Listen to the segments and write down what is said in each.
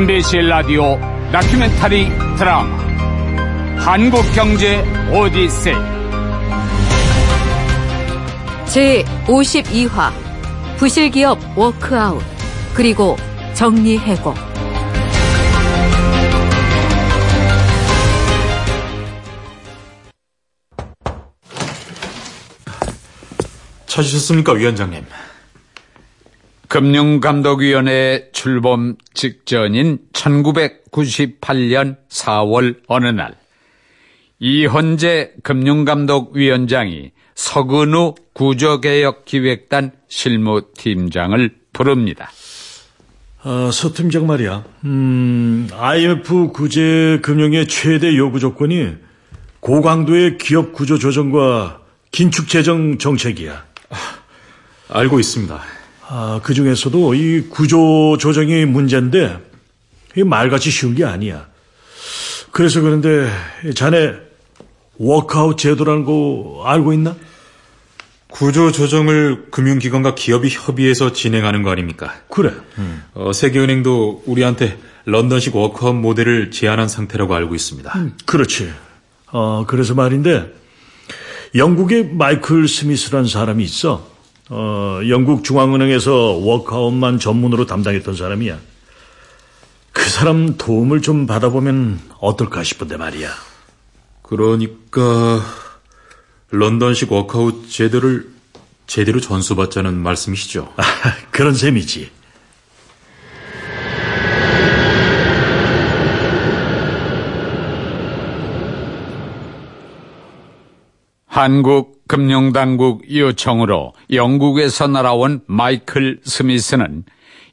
MBC 라디오 다큐멘터리 드라마 한국경제 오디세이 제 52화 부실기업 워크아웃 그리고 정리해고 찾으셨습니까, 위원장님? 금융감독위원회 출범 직전인 1998년 4월 어느 날 이현재 금융감독위원장이 서근우 구조개혁기획단 실무팀장을 부릅니다. 아, 서 팀장 말이야. 음, IMF 구제 금융의 최대 요구 조건이 고강도의 기업 구조 조정과 긴축 재정 정책이야. 알고 있습니다. 아, 그 중에서도 이 구조 조정이 문제인데 이 말같이 쉬운 게 아니야. 그래서 그런데 자네 워크아웃 제도라는 거 알고 있나? 구조 조정을 금융기관과 기업이 협의해서 진행하는 거 아닙니까? 그래. 어, 세계은행도 우리한테 런던식 워크아웃 모델을 제안한 상태라고 알고 있습니다. 그렇지. 어, 그래서 말인데 영국의 마이클 스미스라는 사람이 있어. 어, 영국 중앙은행에서 워크아웃만 전문으로 담당했던 사람이야. 그 사람 도움을 좀 받아보면 어떨까 싶은데 말이야. 그러니까 런던식 워크아웃 제도를 제대로 전수받자는 말씀이시죠? 아, 그런 셈이지. 한국 금융당국 요청으로 영국에서 날아온 마이클 스미스는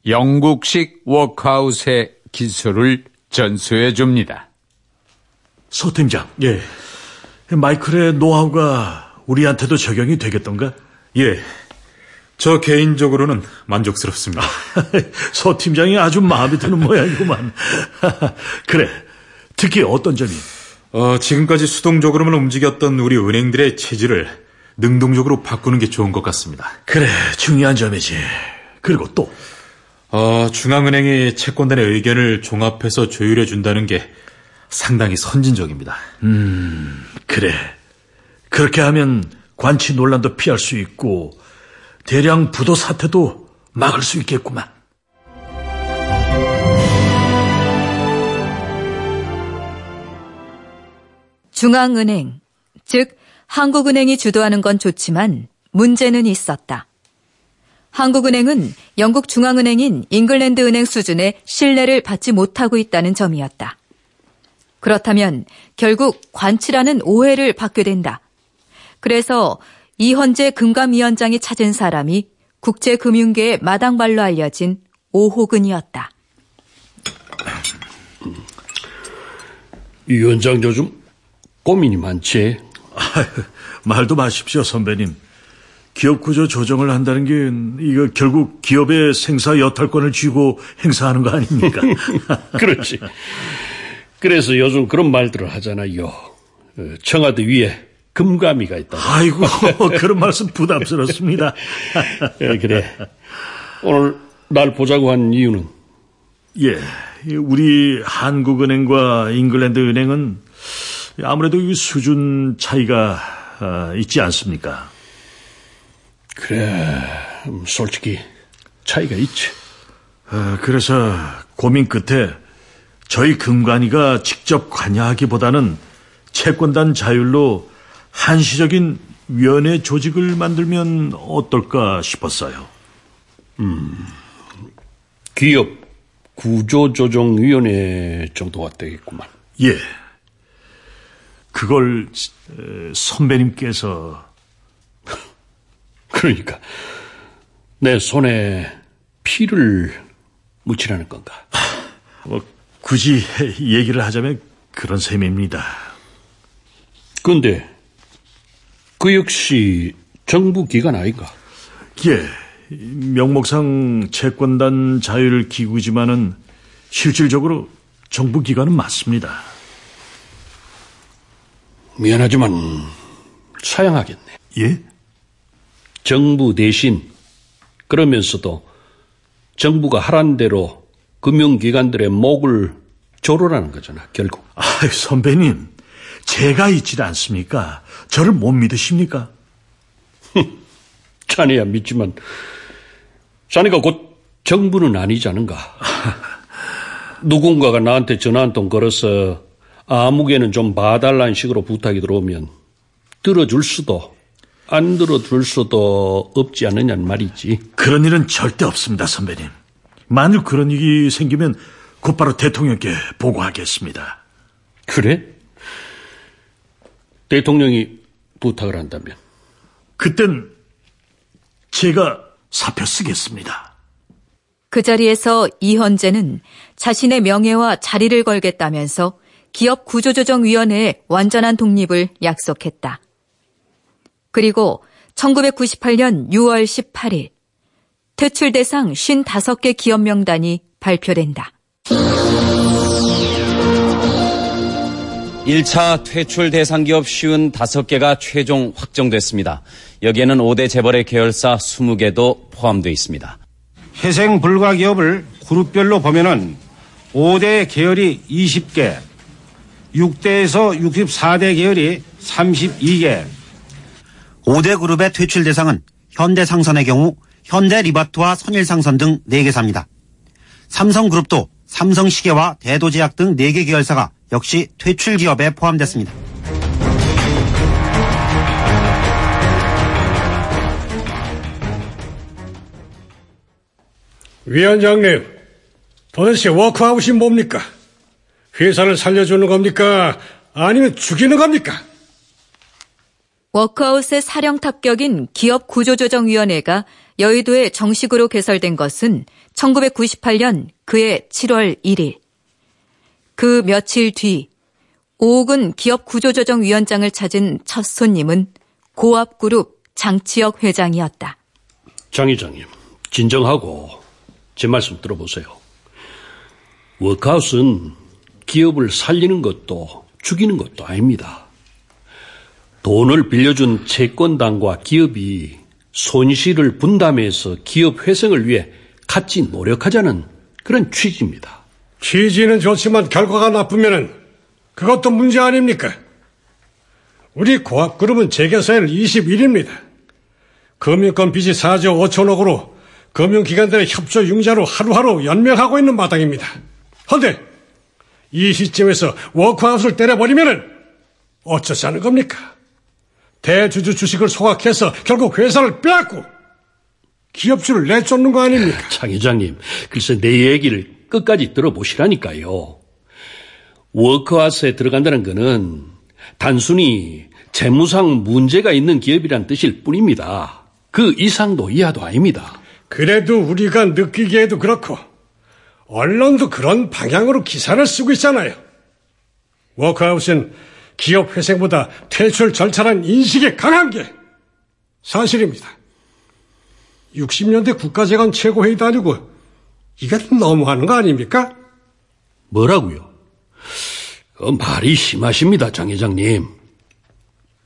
영국식 워크아웃의 기술을 전수해 줍니다. 서 팀장. 예. 마이클의 노하우가 우리한테도 적용이 되겠던가? 예. 저 개인적으로는 만족스럽습니다. 서 팀장이 아주 마음에 드는 모양이구만. 그래. 특히 어떤 점이? 어, 지금까지 수동적으로만 움직였던 우리 은행들의 체질을 능동적으로 바꾸는 게 좋은 것 같습니다. 그래, 중요한 점이지. 그리고 또, 어, 중앙은행이 채권단의 의견을 종합해서 조율해 준다는 게 상당히 선진적입니다. 그래. 그렇게 하면 관치 논란도 피할 수 있고, 대량 부도 사태도 막을 수 있겠구만. 중앙은행, 즉 한국은행이 주도하는 건 좋지만 문제는 있었다. 한국은행은 영국 중앙은행인 잉글랜드 은행 수준의 신뢰를 받지 못하고 있다는 점이었다. 그렇다면 결국 관치라는 오해를 받게 된다. 그래서 이현재 금감위원장이 찾은 사람이 국제금융계의 마당발로 알려진 오호근이었다. 위원장 요즘 고민이 많지. 말도 마십시오, 선배님. 기업 구조 조정을 한다는 게, 이거 결국 기업의 생사 여탈권을 쥐고 행사하는 거 아닙니까? 그렇지. 그래서 요즘 그런 말들을 하잖아요. 어, 청와대 위에 금감이가 있다. 아이고, 그런 말씀 부담스럽습니다. 예, 그래. 오늘 날 보자고 한 이유는 예, 우리 한국은행과 잉글랜드 은행은 아무래도 이 수준 차이가 어, 있지 않습니까? 그래. 음, 솔직히 차이가 있지. 어, 그래서 고민 끝에 저희 금관위가 직접 관여하기보다는 채권단 자율로 한시적인 위원회 조직을 만들면 어떨까 싶었어요. 기업 구조조정위원회 정도가 되겠구만. 예. 그걸 에, 선배님께서 그러니까 내 손에 피를 묻히라는 건가? 뭐 굳이 얘기를 하자면 그런 셈입니다. 근데 그 역시 정부 기관 아닌가? 예. 명목상 채권단 자율 기구지만은 실질적으로 정부 기관은 맞습니다. 미안하지만 사양하겠네. 예? 정부 대신 그러면서도 정부가 하란 대로 금융기관들의 목을 조르라는 거잖아, 결국. 아, 선배님, 제가 있질 않습니까? 저를 못 믿으십니까? 자네야 믿지만, 자네가 곧 정부는 아니지 않은가? 누군가가 나한테 전화 한 통 걸어서 아무개는 좀 봐달라는 식으로 부탁이 들어오면 들어줄 수도 안 들어줄 수도 없지 않느냐는 말이지. 그런 일은 절대 없습니다, 선배님. 만일 그런 일이 생기면 곧바로 대통령께 보고하겠습니다. 그래? 대통령이 부탁을 한다면? 그땐 제가 사표 쓰겠습니다. 그 자리에서 이현재는 자신의 명예와 자리를 걸겠다면서 기업 구조조정위원회의 완전한 독립을 약속했다. 그리고 1998년 6월 18일 퇴출 대상 55개 기업 명단이 발표된다. 1차 퇴출 대상 기업 55개가 최종 확정됐습니다. 여기에는 5대 재벌의 계열사 20개도 포함되어 있습니다. 회생 불가 기업을 그룹별로 보면은 5대 계열이 20개, 6대에서 64대 계열이 32개. 5대 그룹의 퇴출 대상은 현대상선의 경우 현대리바트와 선일상선 등 4개사입니다. 삼성그룹도 삼성시계와 대도제약 등 4개 계열사가 역시 퇴출 기업에 포함됐습니다. 위원장님, 도대체 워크아웃이 뭡니까? 회사를 살려주는 겁니까? 아니면 죽이는 겁니까? 워크아웃의 사령 탑격인 기업 구조조정위원회가 여의도에 정식으로 개설된 것은 1998년 그해 7월 1일. 그 며칠 뒤 오옥은 기업 구조조정위원장을 찾은 첫 손님은 고압그룹 장치혁 회장이었다. 장 회장님, 진정하고 제 말씀 들어보세요. 워크아웃은 기업을 살리는 것도 죽이는 것도 아닙니다. 돈을 빌려준 채권당과 기업이 손실을 분담해서 기업 회생을 위해 같이 노력하자는 그런 취지입니다. 취지는 좋지만 결과가 나쁘면은 그것도 문제 아닙니까? 우리 고압그룹은 재계사일 21입니다. 금융권 빚이 4조 5천억으로 금융기관들의 협조 융자로 하루하루 연명하고 있는 마당입니다. 헌데 이 시점에서 워크아웃을 때려버리면은 어쩌자는 겁니까? 대주주 주식을 소각해서 결국 회사를 빼앗고 기업주를 내쫓는 거 아닙니까? 장 회장님, 글쎄 내 얘기를 끝까지 들어보시라니까요. 워크아웃에 들어간다는 것은 단순히 재무상 문제가 있는 기업이란 뜻일 뿐입니다. 그 이상도 이하도 아닙니다. 그래도 우리가 느끼기에도 그렇고 언론도 그런 방향으로 기사를 쓰고 있잖아요. 워크아웃은 기업 회생보다 퇴출 절차란 인식이 강한 게 사실입니다. 60년대 국가재건 최고회의도 아니고 이게 너무하는 거 아닙니까? 뭐라고요? 어, 말이 심하십니다, 장 회장님.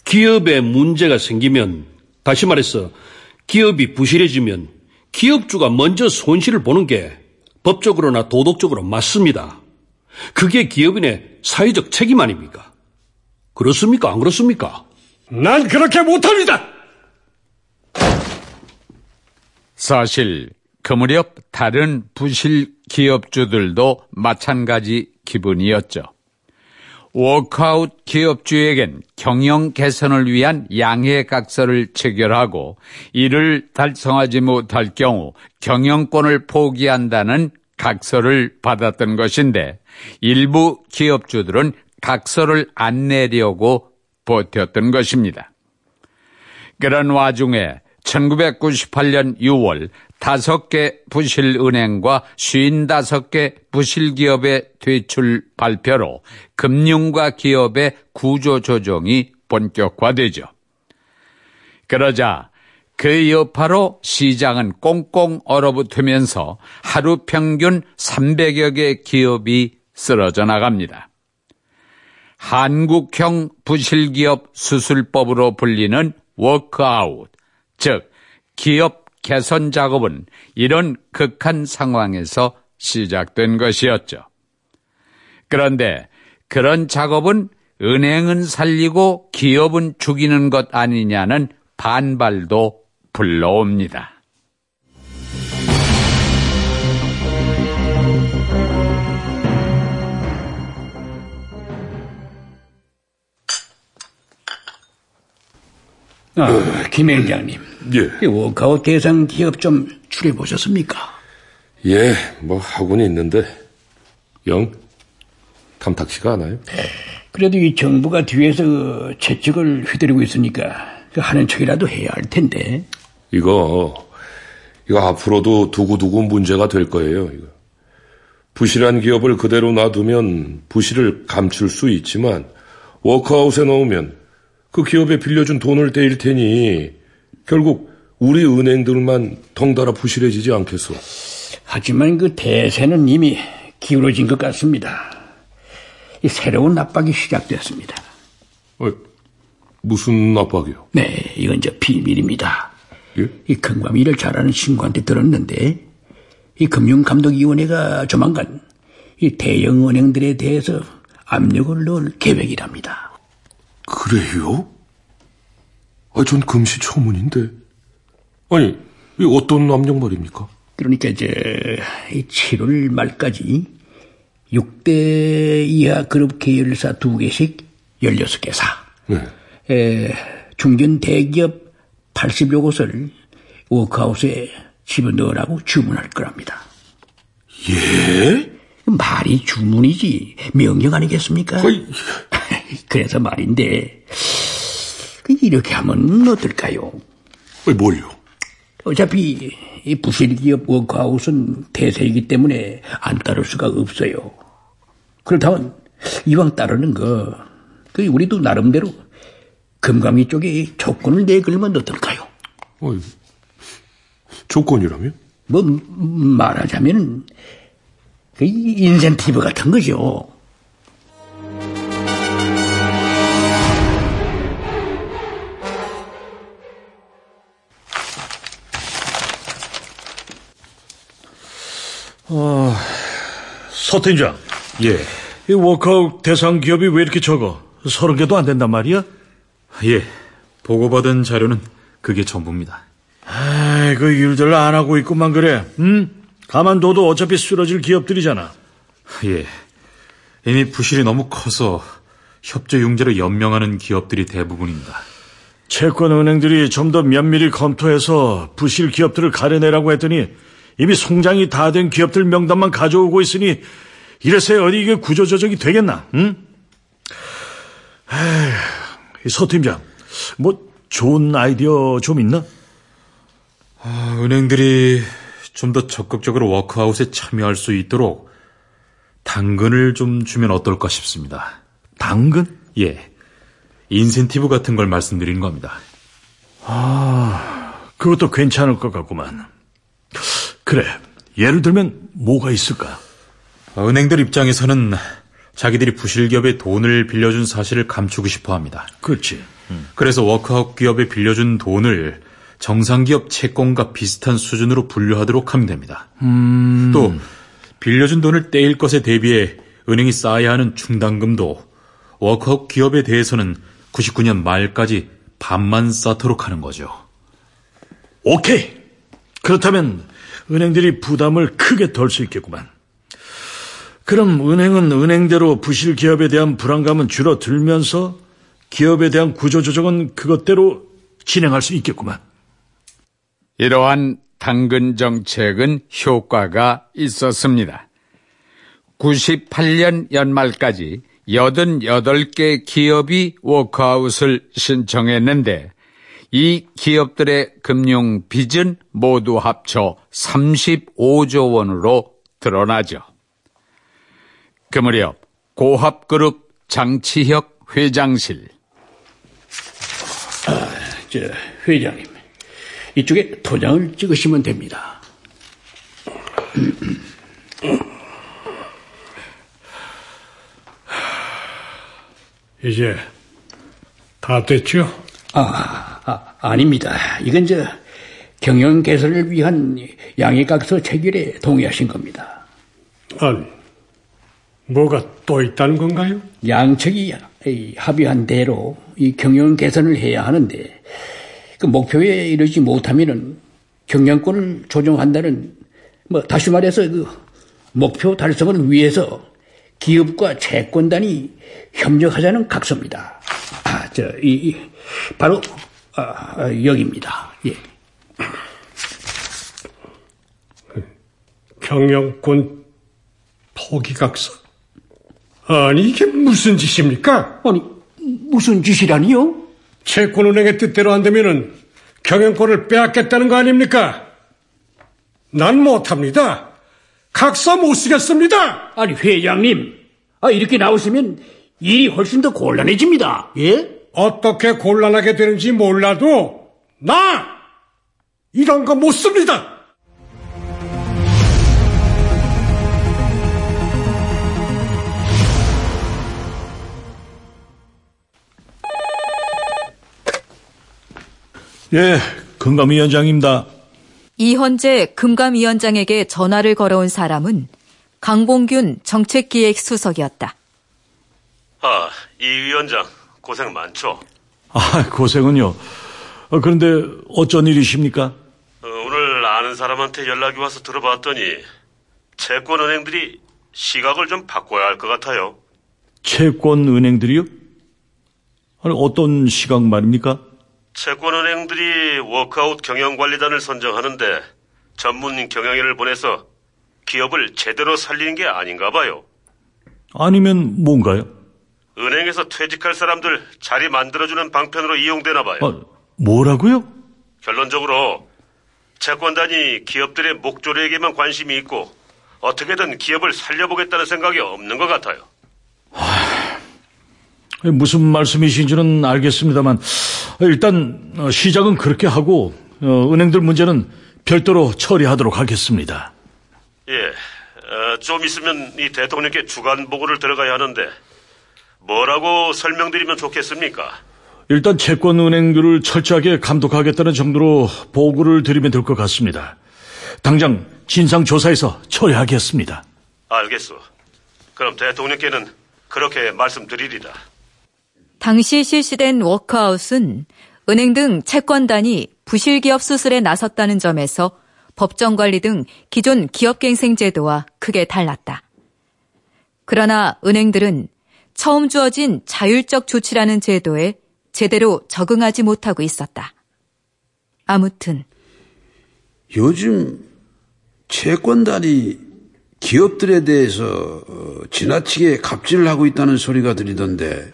기업에 문제가 생기면, 다시 말해서 기업이 부실해지면 기업주가 먼저 손실을 보는 게 법적으로나 도덕적으로 맞습니다. 그게 기업인의 사회적 책임 아닙니까? 그렇습니까? 안 그렇습니까? 난 그렇게 못합니다! 사실 그 무렵 다른 부실 기업주들도 마찬가지 기분이었죠. 워크아웃 기업주에겐 경영 개선을 위한 양해각서를 체결하고 이를 달성하지 못할 경우 경영권을 포기한다는 각서를 받았던 것인데 일부 기업주들은 각서를 안 내려고 버텼던 것입니다. 그런 와중에 1998년 6월 5개 부실은행과 55개 부실기업의 퇴출 발표로 금융과 기업의 구조조정이 본격화되죠. 그러자 그 여파로 시장은 꽁꽁 얼어붙으면서 하루 평균 300여 개 기업이 쓰러져 나갑니다. 한국형 부실기업 수술법으로 불리는 워크아웃, 즉 기업 개선 작업은 이런 극한 상황에서 시작된 것이었죠. 그런데 그런 작업은 은행은 살리고 기업은 죽이는 것 아니냐는 반발도 불러옵니다. 아, 김 회장님. 예. 이 워크아웃 대상 기업 좀 추려 보셨습니까? 예, 뭐 하고는 있는데 영 탐탁치가 않아요. 그래도 이 정부가 뒤에서 그 채찍을 휘두르고 있으니까 그 하는 척이라도 해야 할 텐데. 이거 이거 앞으로도 두고두고 문제가 될 거예요. 이거. 부실한 기업을 그대로 놔두면 부실을 감출 수 있지만 워크아웃에 넣으면 그 기업에 빌려준 돈을 떼일 테니 결국 우리 은행들만 덩달아 부실해지지 않겠소. 하지만 그 대세는 이미 기울어진 것 같습니다. 이 새로운 압박이 시작되었습니다. 어, 무슨 압박이요? 네, 이건 저 비밀입니다. 예? 이 금감 일을 잘하는 친구한테 들었는데 이 금융감독위원회가 조만간 이 대형 은행들에 대해서 압력을 넣을 계획이랍니다. 그래요? 아, 전 금시초문인데. 아니, 이 어떤 압력 말입니까? 그러니까 이제 이 7월 말까지 6대 이하 그룹 계열사 두 개씩 16개사, 네. 에, 중견 대기업 80여 곳을 워크아웃에 집어넣으라고 주문할 거랍니다. 예? 말이 주문이지 명령 아니겠습니까? 어이. 그래서 말인데 그 이렇게 하면 어떨까요? 뭘요? 어차피 이 부실기업 워크아웃은 대세이기 때문에 안 따를 수가 없어요. 그렇다면 이왕 따르는 거, 그 우리도 나름대로 금감위 쪽에 조건을 내걸면 어떨까요? 어이, 조건이라면? 뭐 말하자면 그 인센티브 같은 거죠. 서 팀장, 예, 이 워크아웃 대상 기업이 왜 이렇게 적어? 서른 개도 안 된단 말이야? 예. 보고받은 자료는 그게 전부입니다. 아이, 그 일들 안 하고 있구만 그래. 응? 가만둬도 어차피 쓰러질 기업들이잖아. 예. 이미 부실이 너무 커서 협조 융자로 연명하는 기업들이 대부분입니다. 채권 은행들이 좀 더 면밀히 검토해서 부실 기업들을 가려내라고 했더니 이미 송장이 다 된 기업들 명단만 가져오고 있으니 이래서 어디 이게 구조조정이 되겠나? 응? 에휴, 이서 팀장, 뭐 좋은 아이디어 좀 있나? 아, 은행들이 좀 더 적극적으로 워크아웃에 참여할 수 있도록 당근을 좀 주면 어떨까 싶습니다. 당근? 예. 인센티브 같은 걸 말씀드리는 겁니다. 그것도 괜찮을 것 같구만. 그래, 예를 들면 뭐가 있을까? 아, 은행들 입장에서는 자기들이 부실 기업에 돈을 빌려준 사실을 감추고 싶어 합니다. 그렇지. 그래서 워크아웃 기업에 빌려준 돈을 정상기업 채권과 비슷한 수준으로 분류하도록 하면 됩니다. 또 빌려준 돈을 떼일 것에 대비해 은행이 쌓아야 하는 충당금도 워크아웃 기업에 대해서는 99년 말까지 반만 쌓도록 하는 거죠. 오케이. 그렇다면 은행들이 부담을 크게 덜 수 있겠구만. 그럼 은행은 은행대로 부실 기업에 대한 불안감은 줄어들면서 기업에 대한 구조조정은 그것대로 진행할 수 있겠구만. 이러한 당근 정책은 효과가 있었습니다. 98년 연말까지 88개 기업이 워크아웃을 신청했는데 이 기업들의 금융 빚은 모두 합쳐 35조 원으로 드러나죠. 그 무렵 고합그룹 장치혁 회장실 저 회장님, 이쪽에 도장을 찍으시면 됩니다. 이제 다 됐죠? 아, 아 아닙니다. 이건 저 경영 개선을 위한 양해각서 체결에 동의하신 겁니다. 아니, 뭐가 또 있다는 건가요? 양측이 합의한 대로 이 경영 개선을 해야 하는데 그 목표에 이르지 못하면은 경영권을 조정한다는 뭐 다시 말해서 그 목표 달성을 위해서 기업과 채권단이 협력하자는 각서입니다. 아, 저, 이, 이 바로, 아, 아, 여기입니다. 예. 경영권 포기각서? 아니, 이게 무슨 짓입니까? 아니, 무슨 짓이라니요? 채권은행의 뜻대로 안 되면은 경영권을 빼앗겠다는 거 아닙니까? 난 못합니다. 각서 못 쓰겠습니다. 아니, 회장님. 아, 이렇게 나오시면 일이 훨씬 더 곤란해집니다. 예? 어떻게 곤란하게 되는지 몰라도 나 이런 거 못 씁니다. 예, 금감위원장입니다. 이현재 금감위원장에게 전화를 걸어온 사람은 강봉균 정책기획수석이었다. 아, 이 위원장 고생 많죠? 아, 고생은요. 어, 그런데 어쩐 일이십니까? 어, 오늘 아는 사람한테 연락이 와서 들어봤더니 채권은행들이 시각을 좀 바꿔야 할 것 같아요. 채권은행들이요? 아니, 어떤 시각 말입니까? 채권은행들이 워크아웃 경영관리단을 선정하는데 전문 경영인을 보내서 기업을 제대로 살리는 게 아닌가 봐요. 아니면 뭔가요? 은행에서 퇴직할 사람들 자리 만들어주는 방편으로 이용되나 봐요. 아, 뭐라고요? 결론적으로 채권단이 기업들의 목조리에게만 관심이 있고 어떻게든 기업을 살려보겠다는 생각이 없는 것 같아요. 무슨 말씀이신지는 알겠습니다만 일단 어, 시작은 그렇게 하고 어, 은행들 문제는 별도로 처리하도록 하겠습니다. 예, 어, 좀 있으면 이 대통령께 주간 보고를 들어가야 하는데 뭐라고 설명드리면 좋겠습니까? 일단 채권 은행들을 철저하게 감독하겠다는 정도로 보고를 드리면 될 것 같습니다. 당장 진상 조사해서 처리하겠습니다. 알겠소. 그럼 대통령께는 그렇게 말씀드리리다. 당시 실시된 워크아웃은 은행 등 채권단이 부실기업 수술에 나섰다는 점에서 법정관리 등 기존 기업갱생 제도와 크게 달랐다. 그러나 은행들은 처음 주어진 자율적 조치라는 제도에 제대로 적응하지 못하고 있었다. 아무튼 요즘 채권단이 기업들에 대해서 어, 지나치게 갑질을 하고 있다는 소리가 들리던데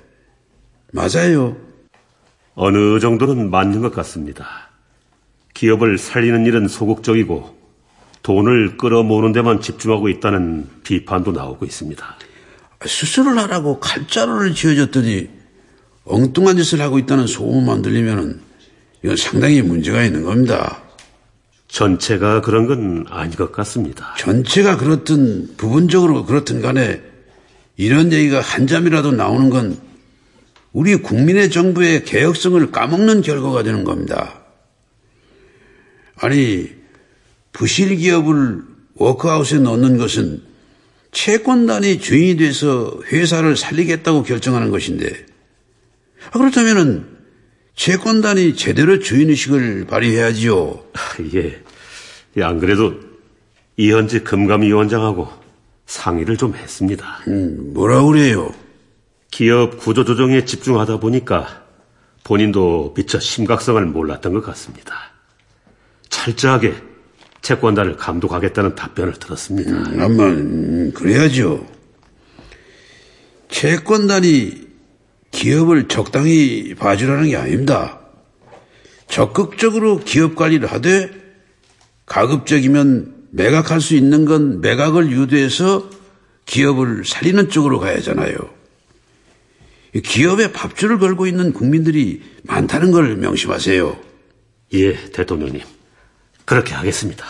맞아요. 어느 정도는 맞는 것 같습니다. 기업을 살리는 일은 소극적이고 돈을 끌어모으는 데만 집중하고 있다는 비판도 나오고 있습니다. 수술을 하라고 칼자루를 쥐어줬더니 엉뚱한 짓을 하고 있다는 소문만 들리면 이건 상당히 문제가 있는 겁니다. 전체가 그런 건 아닌 것 같습니다. 전체가 그렇든 부분적으로 그렇든 간에 이런 얘기가 한 잠이라도 나오는 건 우리 국민의 정부의 개혁성을 까먹는 결과가 되는 겁니다. 아니, 부실 기업을 워크아웃에 넣는 것은 채권단이 주인이 돼서 회사를 살리겠다고 결정하는 것인데, 아, 그렇다면은 채권단이 제대로 주인의식을 발휘해야지요. 예. 예, 안 그래도 이현지 금감위원장하고 상의를 좀 했습니다. 음, 뭐라 그래요? 기업 구조조정에 집중하다 보니까 본인도 미처 심각성을 몰랐던 것 같습니다. 철저하게 채권단을 감독하겠다는 답변을 들었습니다. 음, 아마 음, 그래야죠. 채권단이 기업을 적당히 봐주라는 게 아닙니다. 적극적으로 기업 관리를 하되 가급적이면 매각할 수 있는 건 매각을 유도해서 기업을 살리는 쪽으로 가야 하잖아요. 기업에 밥줄을 걸고 있는 국민들이 많다는 걸 명심하세요. 예, 대통령님. 그렇게 하겠습니다.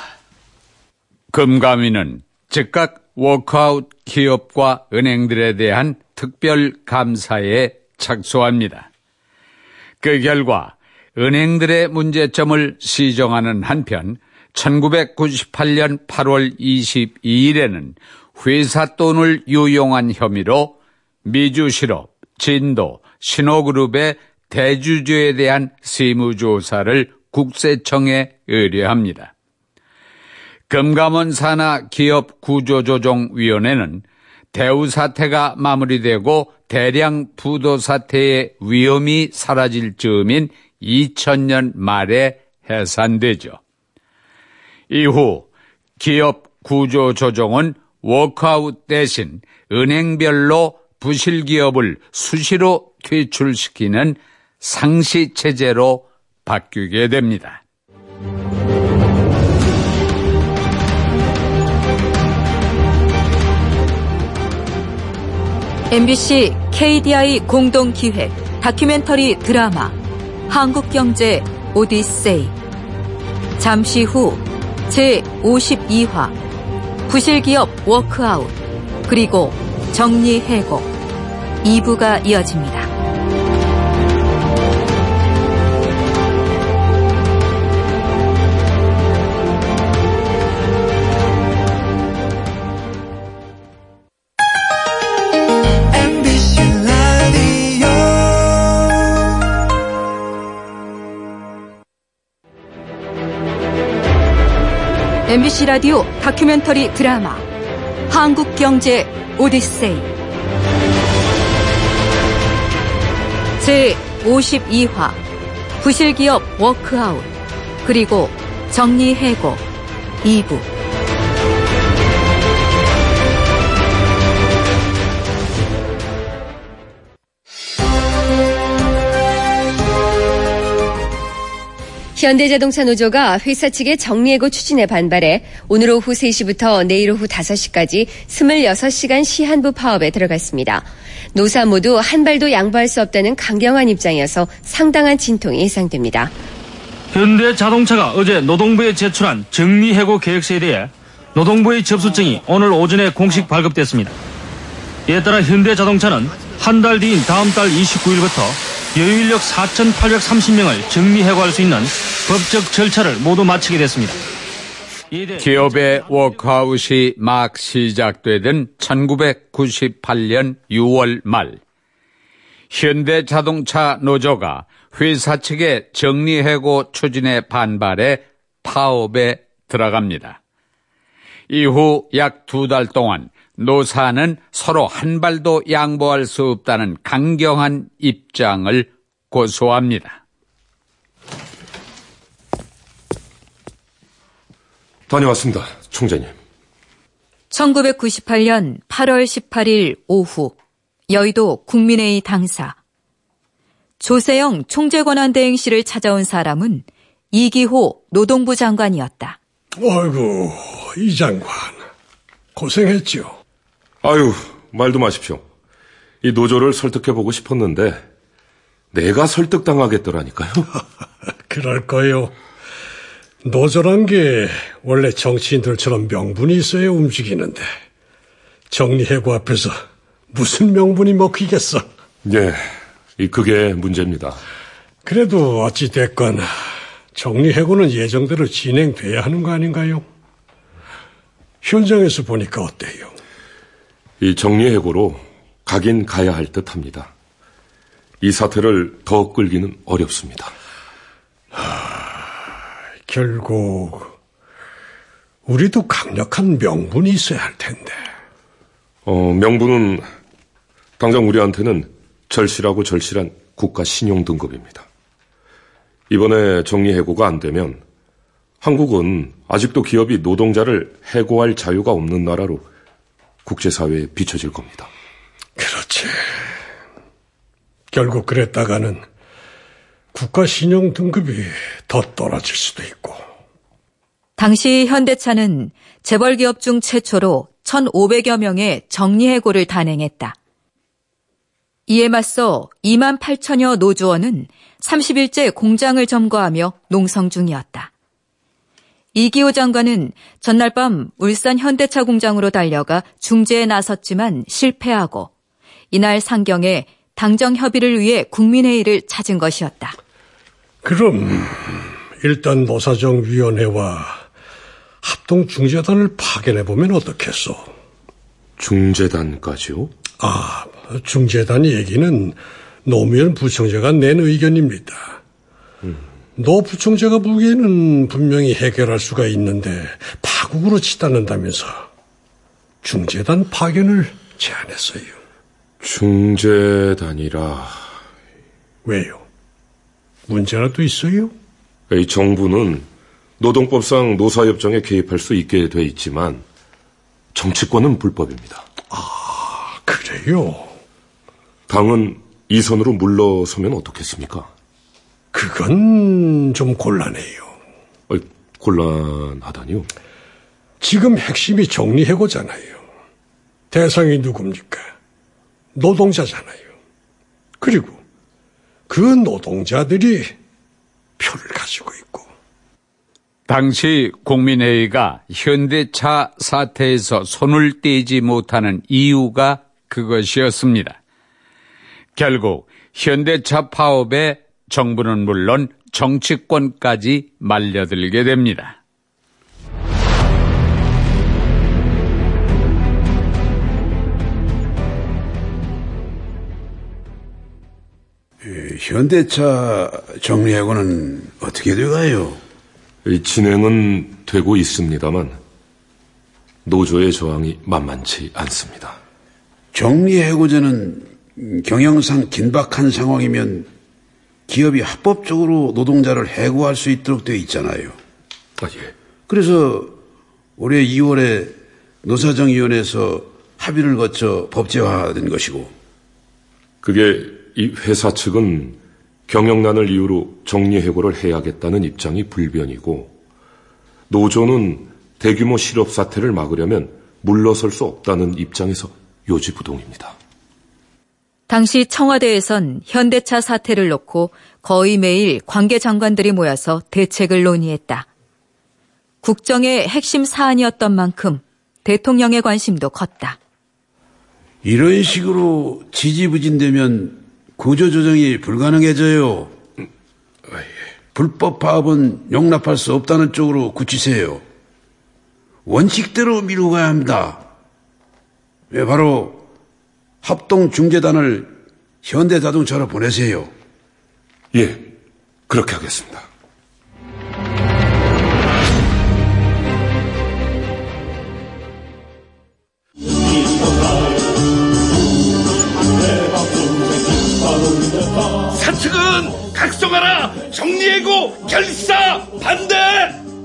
금감위는 즉각 워크아웃 기업과 은행들에 대한 특별 감사에 착수합니다. 그 결과 은행들의 문제점을 시정하는 한편 1998년 8월 22일에는 회사 돈을 유용한 혐의로 미주실업, 진도, 신호그룹의 대주주에 대한 세무조사를 국세청에 의뢰합니다. 금감원 산하 기업 구조조정위원회는 대우 사태가 마무리되고 대량 부도 사태의 위험이 사라질 즈음인 2000년 말에 해산되죠. 이후 기업 구조 조정은 워크아웃 대신 은행별로 부실 기업을 수시로 퇴출시키는 상시 체제로 바뀌게 됩니다. MBC KDI 공동 기획 다큐멘터리 드라마 한국경제 오디세이 잠시 후 제52화 부실기업 워크아웃 그리고 정리해고 2부가 이어집니다. 라디오 다큐멘터리 드라마 한국 경제 오디세이. 제 52화 부실기업 워크아웃 그리고 정리해고 2부 현대자동차 노조가 회사 측의 정리해고 추진에 반발해 오늘 오후 3시부터 내일 오후 5시까지 26시간 시한부 파업에 들어갔습니다. 노사 모두 한 발도 양보할 수 없다는 강경한 입장이어서 상당한 진통이 예상됩니다. 현대자동차가 어제 노동부에 제출한 정리해고 계획서에 대해 노동부의 접수증이 오늘 오전에 공식 발급됐습니다. 이에 따라 현대자동차는 한 달 뒤인 다음 달 29일부터 여유인력 4,830명을 정리해고할 수 있는 법적 절차를 모두 마치게 됐습니다. 기업의 워크아웃이 막 시작되던 1998년 6월 말 현대자동차 노조가 회사 측의 정리해고 추진에 반발해 파업에 들어갑니다. 이후 약 두 달 동안 노사는 서로 한 발도 양보할 수 없다는 강경한 입장을 고소합니다. 다녀왔습니다, 총재님. 1998년 8월 18일 오후 여의도 국민회의 당사 조세영 총재권한대행실을 찾아온 사람은 이기호 노동부 장관이었다. 아이고, 이 장관. 고생했죠. 아유, 말도 마십시오. 이 노조를 설득해보고 싶었는데, 내가 설득당하겠더라니까요. 그럴 거요. 노조란 게 원래 정치인들처럼 명분이 있어야 움직이는데, 정리해고 앞에서 무슨 명분이 먹히겠어? 예, 이 그게 문제입니다. 그래도 어찌 됐건, 정리해고는 예정대로 진행돼야 하는 거 아닌가요? 현장에서 보니까 어때요? 이 정리해고로 가긴 가야 할 듯 합니다. 이 사태를 더 끌기는 어렵습니다. 하, 결국, 우리도 강력한 명분이 있어야 할 텐데. 어, 명분은 당장 우리한테는 절실하고 절실한 국가 신용 등급입니다. 이번에 정리 해고가 안 되면 한국은 아직도 기업이 노동자를 해고할 자유가 없는 나라로 국제사회에 비춰질 겁니다. 그렇지. 결국 그랬다가는 국가 신용 등급이 더 떨어질 수도 있고. 당시 현대차는 재벌 기업 중 최초로 1,500여 명의 정리해고를 단행했다. 이에 맞서 2만 8천여 노조원은 30일째 공장을 점거하며 농성 중이었다. 이기호 장관은 전날 밤 울산 현대차 공장으로 달려가 중재에 나섰지만 실패하고 이날 상경에 당정 협의를 위해 국민회의를 찾은 것이었다. 그럼 일단 노사정위원회와 합동중재단을 파견해 보면 어떻겠소? 중재단까지요? 아, 중재단 얘기는 노무현 부총재가 낸 의견입니다. 노 부총재가 보기에는 분명히 해결할 수가 있는데 파국으로 치닫는다면서 중재단 파견을 제안했어요. 중재단이라 왜요? 문제라도 있어요? 이 정부는 노동법상 노사협정에 개입할 수 있게 돼 있지만 정치권은 불법입니다. 아, 그래요? 당은 이 선으로 물러서면 어떻겠습니까? 그건 좀 곤란해요. 아니, 곤란하다니요? 지금 핵심이 정리해고잖아요. 대상이 누굽니까? 노동자잖아요. 그리고 그 노동자들이 표를 가지고 있고. 당시 국민회의가 현대차 사태에서 손을 떼지 못하는 이유가 그것이었습니다. 결국 현대차 파업에 정부는 물론 정치권까지 말려들게 됩니다. 현대차 정리하고는 어떻게 돼가요? 진행은 되고 있습니다만 노조의 저항이 만만치 않습니다. 정리해고자는 경영상 긴박한 상황이면 기업이 합법적으로 노동자를 해고할 수 있도록 되어 있잖아요. 아, 예. 그래서 올해 2월에 노사정위원회에서 합의를 거쳐 법제화된 것이고. 그게 이 회사 측은 경영난을 이유로 정리해고를 해야겠다는 입장이 불변이고 노조는 대규모 실업 사태를 막으려면 물러설 수 없다는 입장에서 요지부동입니다. 당시 청와대에선 현대차 사태를 놓고 거의 매일 관계 장관들이 모여서 대책을 논의했다. 국정의 핵심 사안이었던 만큼 대통령의 관심도 컸다. 이런 식으로 지지부진되면 구조조정이 불가능해져요. 불법 파업은 용납할 수 없다는 쪽으로 굳히세요. 원칙대로 미루고 가야 합니다. 왜 바로 합동중재단을 현대자동차로 보내세요. 예, 그렇게 하겠습니다. 정리해고 결사 반대!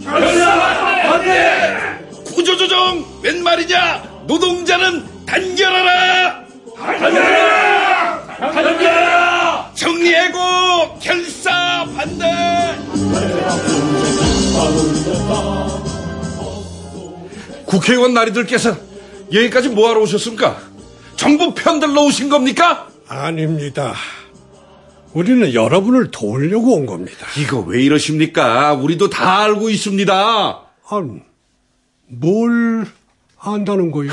결사 반대! 구조조정 웬 말이냐? 노동자는 단결하라! 단결하라! 단결하라! 정리해고 결사 반대! 국회의원 나리들께서 여기까지 뭐하러 오셨습니까? 정부 편들러 오신 겁니까? 아닙니다. 우리는 여러분을 도우려고 온 겁니다. 이거 왜 이러십니까? 우리도 다 알고 있습니다. 아, 뭘 안다는 거예요?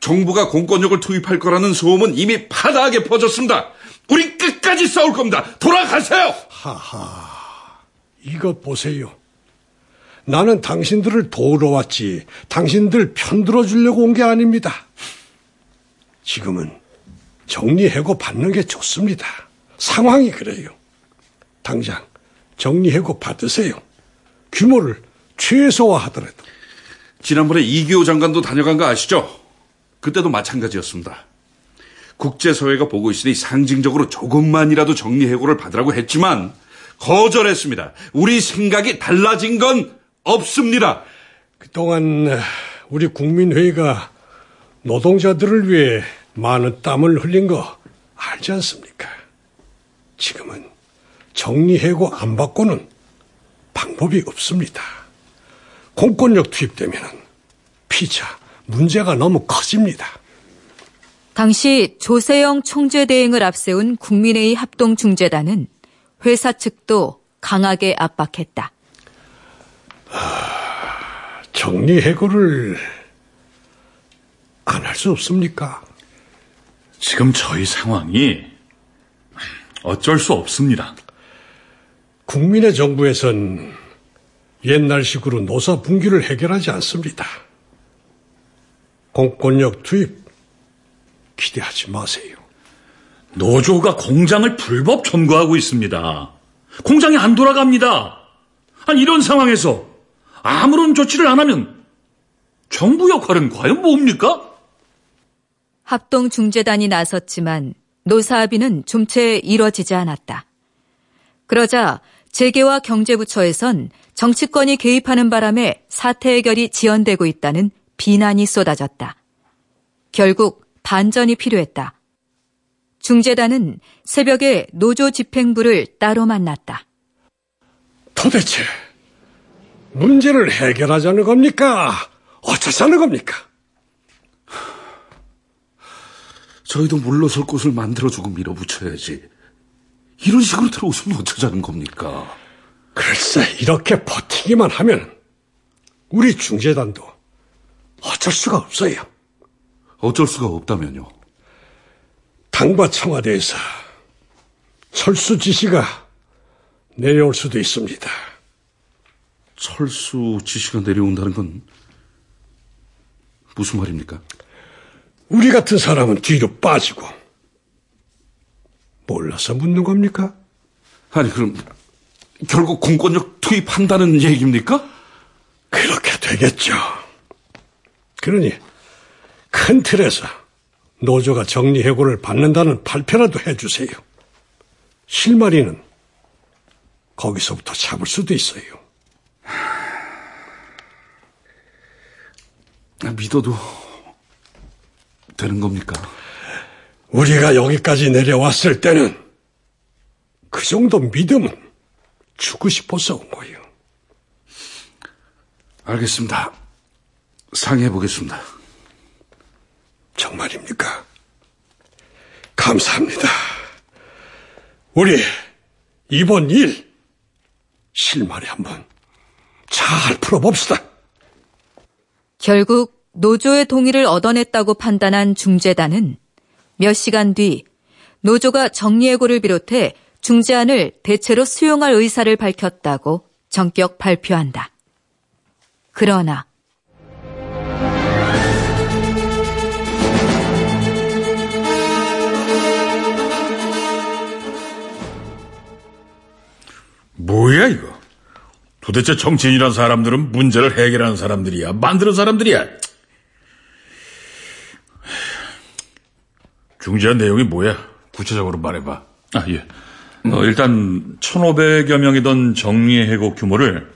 정부가 공권력을 투입할 거라는 소음은 이미 파다하게 퍼졌습니다. 우리 끝까지 싸울 겁니다. 돌아가세요. 하하, 이것 보세요. 나는 당신들을 도우러 왔지 당신들 편들어 주려고 온 게 아닙니다. 지금은 정리해고 받는 게 좋습니다. 상황이 그래요. 당장 정리해고 받으세요. 규모를 최소화하더라도. 지난번에 이기호 장관도 다녀간 거 아시죠? 그때도 마찬가지였습니다. 국제사회가 보고 있으니 상징적으로 조금만이라도 정리해고를 받으라고 했지만 거절했습니다. 우리 생각이 달라진 건 없습니다. 그동안 우리 국민회의가 노동자들을 위해 많은 땀을 흘린 거 알지 않습니까? 지금은 정리해고 안 받고는 방법이 없습니다. 공권력 투입되면 피차 문제가 너무 커집니다. 당시 조세영 총재 대행을 앞세운 국민회의 합동중재단은 회사 측도 강하게 압박했다. 아, 정리 해고를 안 할 수 없습니까? 지금 저희 상황이 어쩔 수 없습니다. 국민의 정부에선 옛날식으로 노사 분규를 해결하지 않습니다. 공권력 투입 기대하지 마세요. 노조가 공장을 불법 점거하고 있습니다. 공장이 안 돌아갑니다. 아니, 이런 상황에서 아무런 조치를 안 하면 정부 역할은 과연 뭡니까? 합동중재단이 나섰지만 노사합의는 좀채 이뤄지지 않았다. 그러자 재계와 경제부처에선 정치권이 개입하는 바람에 사태 해결이 지연되고 있다는 비난이 쏟아졌다. 결국 반전이 필요했다. 중재단은 새벽에 노조 집행부를 따로 만났다. 도대체 문제를 해결하자는 겁니까? 어쩌자는 겁니까? 저희도 물러설 곳을 만들어주고 밀어붙여야지. 이런 식으로 들어오시면 어쩌자는 겁니까? 글쎄, 이렇게 버티기만 하면 우리 중재단도 어쩔 수가 없어요. 어쩔 수가 없다면요? 당과 청와대에서 철수 지시가 내려올 수도 있습니다. 철수 지시가 내려온다는 건 무슨 말입니까? 우리 같은 사람은 뒤로 빠지고 몰라서 묻는 겁니까? 아니 그럼 결국 공권력 투입한다는 얘기입니까? 그렇게 되겠죠. 그러니 큰 틀에서 노조가 정리해고를 받는다는 발표라도 해주세요. 실마리는 거기서부터 잡을 수도 있어요. 믿어도 되는 겁니까? 우리가 여기까지 내려왔을 때는 그 정도 믿음은 주고 싶어서 온 거예요. 알겠습니다. 상의해 보겠습니다. 정말입니까? 감사합니다. 우리 이번 일 실마리 한번 잘 풀어봅시다. 결국 노조의 동의를 얻어냈다고 판단한 중재단은 몇 시간 뒤 노조가 정리해고를 비롯해 중재안을 대체로 수용할 의사를 밝혔다고 전격 발표한다. 그러나 뭐야 이거? 도대체 정치인이란 사람들은 문제를 해결하는 사람들이야, 만드는 사람들이야. 중재한 내용이 뭐야? 구체적으로 말해봐. 아, 예. 어, 일단 1,500여 명이던 정리해고 규모를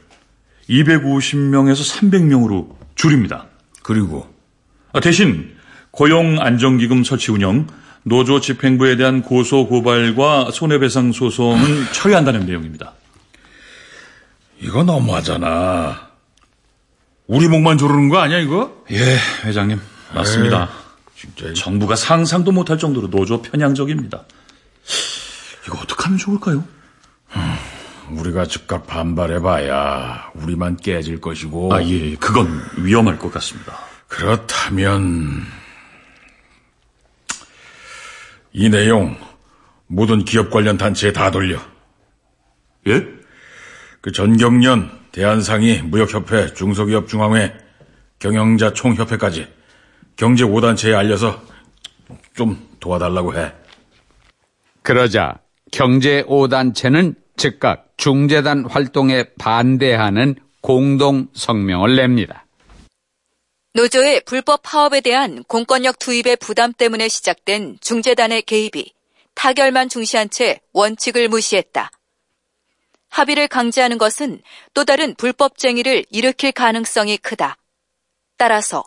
250명에서 300명으로 줄입니다. 그리고 아, 대신 고용 안정기금 설치 운영, 노조 집행부에 대한 고소 고발과 손해배상 소송은 처리한다는 내용입니다. 이거 너무하잖아. 우리 목만 조르는 거 아니야 이거? 예, 회장님 맞습니다. 진짜 정부가 상상도 못할 정도로 노조 편향적입니다. 이거 어떻게 하면 좋을까요? 우리가 즉각 반발해봐야 우리만 깨질 것이고. 아, 예, 그건 위험할 것 같습니다. 그렇다면 이 내용 모든 기업 관련 단체에 다 돌려. 예? 그 전경련, 대한상의, 무역협회, 중소기업 중앙회, 경영자 총협회까지 경제 5단체에 알려서 좀 도와달라고 해. 그러자 경제 5단체는 즉각 중재단 활동에 반대하는 공동 성명을 냅니다. 노조의 불법 파업에 대한 공권력 투입의 부담 때문에 시작된 중재단의 개입이 타결만 중시한 채 원칙을 무시했다. 합의를 강제하는 것은 또 다른 불법쟁이를 일으킬 가능성이 크다. 따라서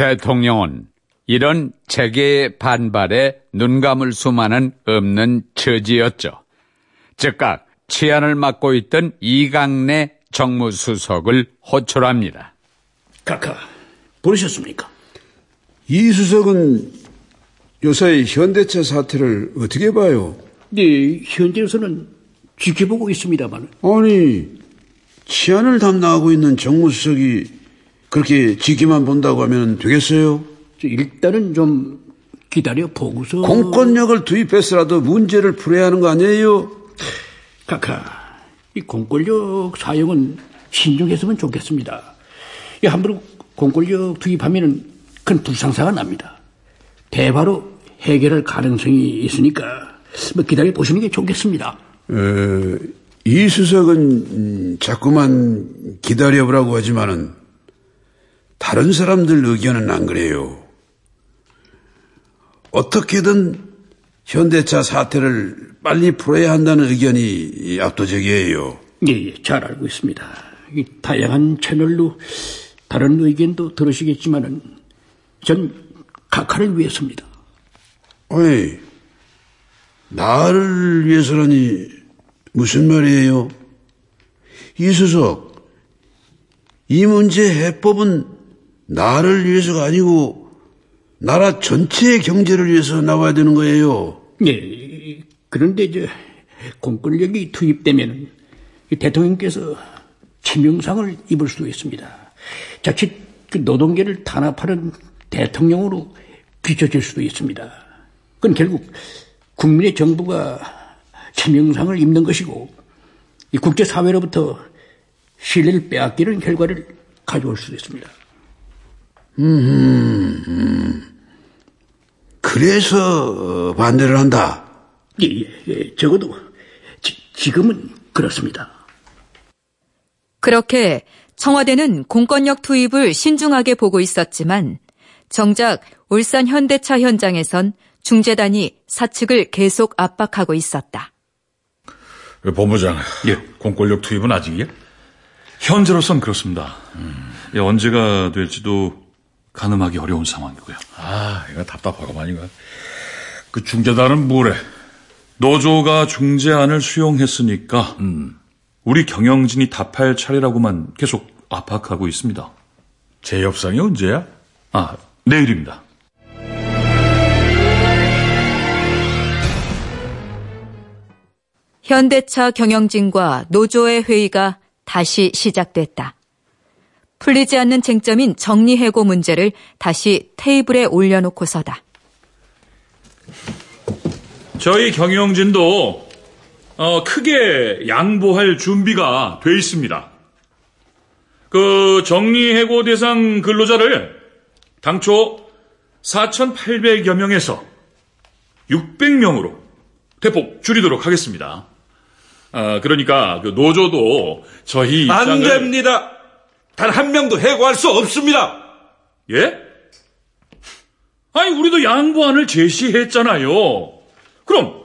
대통령은 이런 재계의 반발에 눈 감을 수만은 없는 처지였죠. 즉각 치안을 맡고 있던 이강래 정무수석을 호출합니다. 카카, 부르셨습니까? 이 수석은 요새 현대차 사태를 어떻게 봐요? 네, 현재로서는 지켜보고 있습니다만. 아니, 치안을 담당하고 있는 정무수석이 그렇게 지켜만 본다고 하면 되겠어요? 일단은 좀 기다려 보고서. 공권력을 투입해서라도 문제를 풀어야 하는 거 아니에요? 카카, 이 공권력 사용은 신중했으면 좋겠습니다. 이 함부로 공권력 투입하면 큰 불상사가 납니다. 대바로 해결할 가능성이 있으니까 뭐 기다려 보시는 게 좋겠습니다. 어, 이 수석은 음, 자꾸만 기다려보라고 하지만은 다른 사람들 의견은 안 그래요. 어떻게든 현대차 사태를 빨리 풀어야 한다는 의견이 압도적이에요. 예, 예, 잘 알고 있습니다. 이 다양한 채널로 다른 의견도 들으시겠지만은 전 각하를 위해서입니다. 어이, 나를 위해서라니 무슨 말이에요? 이수석, 이 문제 해법은 나를 위해서가 아니고 나라 전체의 경제를 위해서 나와야 되는 거예요. 예, 그런데 저 공권력이 투입되면 대통령께서 치명상을 입을 수도 있습니다. 자칫 그 노동계를 탄압하는 대통령으로 비춰질 수도 있습니다. 그건 결국 국민의 정부가 치명상을 입는 것이고 이 국제사회로부터 신뢰를 빼앗기는 결과를 가져올 수도 있습니다. 음, 음. 그래서 반대를 한다. 예, 예, 예. 적어도 지, 지금은 그렇습니다. 그렇게 청와대는 공권력 투입을 신중하게 보고 있었지만 정작 울산 현대차 현장에선 중재단이 사측을 계속 압박하고 있었다. 본부장, 예. 공권력 투입은 아직이야? 현재로선 그렇습니다. 음. 예, 언제가 될지도 가늠하기 어려운 상황이고요. 아, 이거 답답하고만 이거. 그 중재단은 뭐래? 노조가 중재안을 수용했으니까 음. 우리 경영진이 답할 차례라고만 계속 압박하고 있습니다. 재협상이 언제야? 아, 내일입니다. 현대차 경영진과 노조의 회의가 다시 시작됐다. 풀리지 않는 쟁점인 정리해고 문제를 다시 테이블에 올려놓고서다. 저희 경영진도 어, 크게 양보할 준비가 돼 있습니다. 그 정리해고 대상 근로자를 당초 4,800여 명에서 600명으로 대폭 줄이도록 하겠습니다. 아, 그러니까 그 노조도 저희 입장을 안 됩니다. 단 한 명도 해고할 수 없습니다. 예? 아니 우리도 양보안을 제시했잖아요. 그럼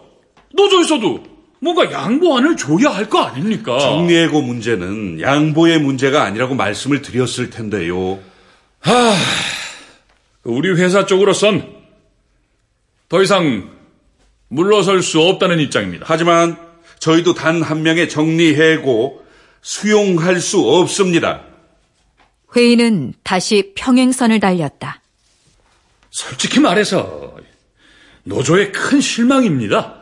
노조에서도 뭔가 양보안을 줘야 할 거 아닙니까? 정리해고 문제는 양보의 문제가 아니라고 말씀을 드렸을 텐데요. 하, 우리 회사 쪽으로선 더 이상 물러설 수 없다는 입장입니다. 하지만 저희도 단 한 명의 정리해고 수용할 수 없습니다. 회의는 다시 평행선을 달렸다. 솔직히 말해서 노조의 큰 실망입니다.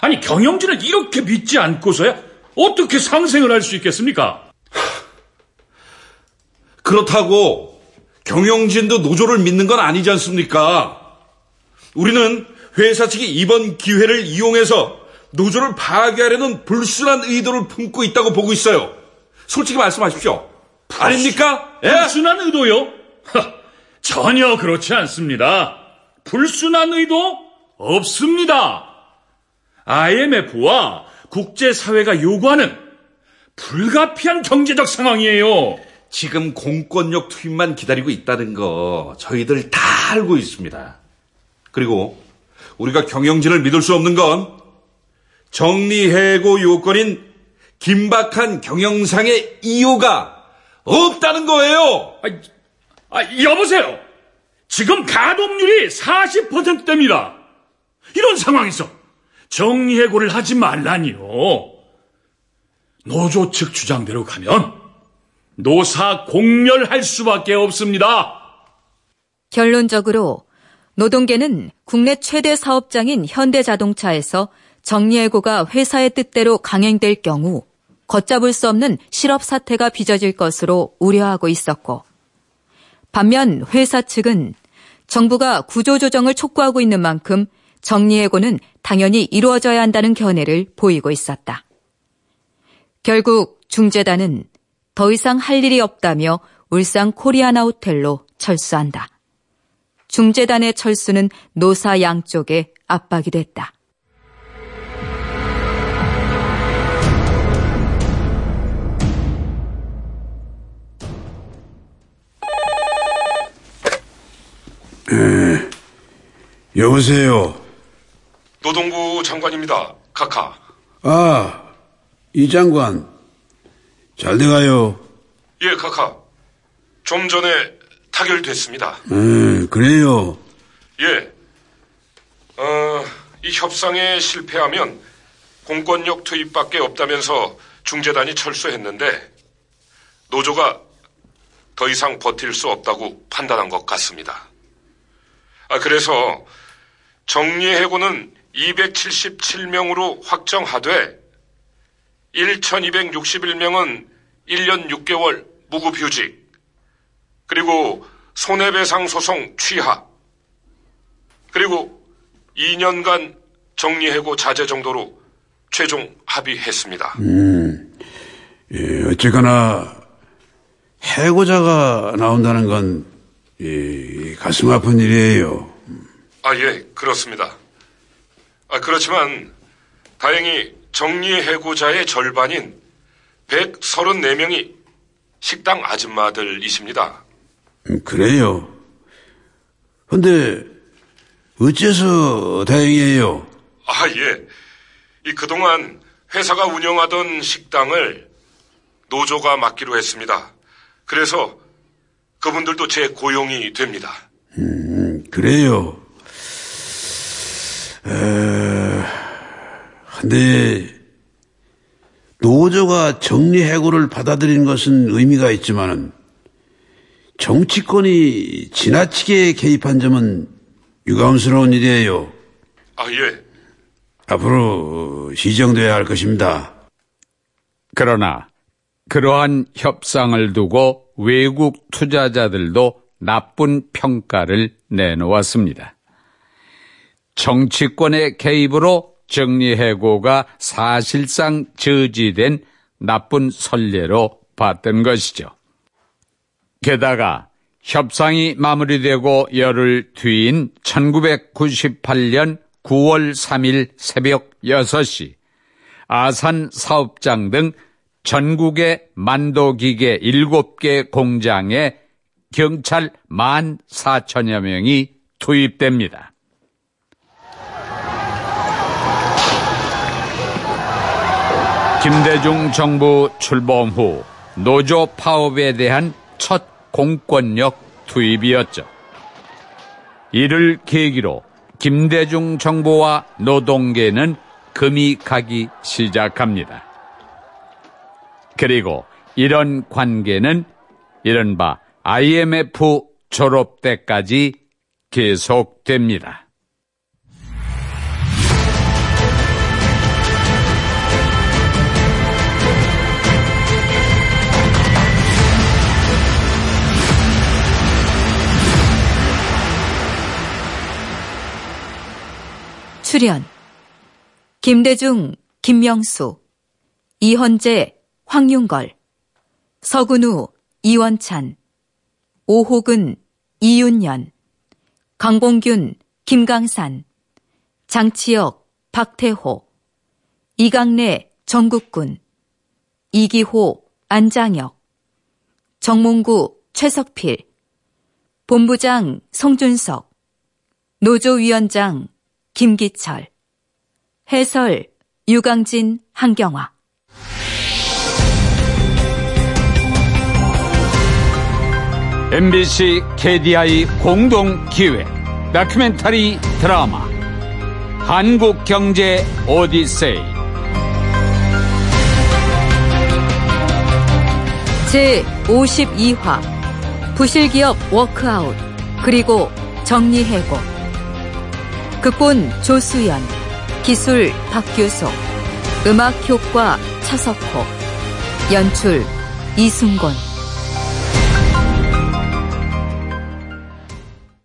아니 경영진을 이렇게 믿지 않고서야 어떻게 상생을 할 수 있겠습니까? 그렇다고 경영진도 노조를 믿는 건 아니지 않습니까? 우리는 회사 측이 이번 기회를 이용해서 노조를 파괴하려는 불순한 의도를 품고 있다고 보고 있어요. 솔직히 말씀하십시오. 아닙니까? 예? 불순한 의도요? 하, 전혀 그렇지 않습니다. 불순한 의도 없습니다. IMF와 국제사회가 요구하는 불가피한 경제적 상황이에요. 지금 공권력 투입만 기다리고 있다는 거 저희들 다 알고 있습니다. 그리고 우리가 경영진을 믿을 수 없는 건 정리해고 요건인 긴박한 경영상의 이유가 없다는 거예요. 아, 아, 여보세요. 지금 가동률이 40%대입니다. 이런 상황에서 정리해고를 하지 말라니요. 노조 측 주장대로 가면 노사 공멸할 수밖에 없습니다. 결론적으로 노동계는 국내 최대 사업장인 현대자동차에서 정리해고가 회사의 뜻대로 강행될 경우 걷잡을 수 없는 실업 사태가 빚어질 것으로 우려하고 있었고 반면 회사 측은 정부가 구조조정을 촉구하고 있는 만큼 정리해고는 당연히 이루어져야 한다는 견해를 보이고 있었다. 결국 중재단은 더 이상 할 일이 없다며 울산 코리아나 호텔로 철수한다. 중재단의 철수는 노사 양쪽에 압박이 됐다. 에, 여보세요. 노동부 장관입니다. 카카. 아, 이 장관. 잘 돼가요. 예, 카카. 좀 전에 타결됐습니다. 에, 그래요. 예. 어, 이 협상에 실패하면 공권력 투입밖에 없다면서 중재단이 철수했는데 노조가 더 이상 버틸 수 없다고 판단한 것 같습니다. 아, 그래서 정리해고는 277명으로 확정하되 1261명은 1년 6개월 무급휴직 그리고 손해배상 소송 취하 그리고 2년간 정리해고 자제 정도로 최종 합의했습니다. 음, 예, 어쨌거나 해고자가 나온다는 건 예, 가슴 아픈 일이에요. 아, 예, 그렇습니다. 아, 그렇지만 다행히 정리해고자의 절반인 134명이 식당 아줌마들이십니다. 음, 그래요. 근데 어째서 다행이에요? 아, 예. 이 그동안 회사가 운영하던 식당을 노조가 맡기로 했습니다. 그래서 그분들도 제 고용이 됩니다. 음, 그래요. 에, 근데 노조가 정리해고를 받아들인 것은 의미가 있지만은 정치권이 지나치게 개입한 점은 유감스러운 일이에요. 아, 예. 앞으로 시정돼야 할 것입니다. 그러나 그러한 협상을 두고 외국 투자자들도 나쁜 평가를 내놓았습니다. 정치권의 개입으로 정리해고가 사실상 저지된 나쁜 선례로 봤던 것이죠. 게다가 협상이 마무리되고 열흘 뒤인 1998년 9월 3일 새벽 6시 아산 사업장 등 전국의 만도기계 7개 공장에 경찰 1만 4천여 명이 투입됩니다. 김대중 정부 출범 후 노조 파업에 대한 첫 공권력 투입이었죠. 이를 계기로 김대중 정부와 노동계는 금이 가기 시작합니다. 그리고 이런 관계는 이른바 IMF 졸업 때까지 계속됩니다. 출연 김대중, 김명수, 이헌재, 황윤걸, 서근우, 이원찬, 오호근, 이윤연, 강봉균, 김강산, 장치혁, 박태호, 이강래, 정국군, 이기호, 안장혁, 정몽구, 최석필, 본부장 송준석, 노조위원장 김기철, 해설 유강진, 한경화. MBC KDI 공동 기획 다큐멘터리 드라마 한국 경제 오디세이. 제 52화 부실기업 워크아웃 그리고 정리해고. 극본 조수연 기술 박규석 음악 효과 차석호 연출 이순곤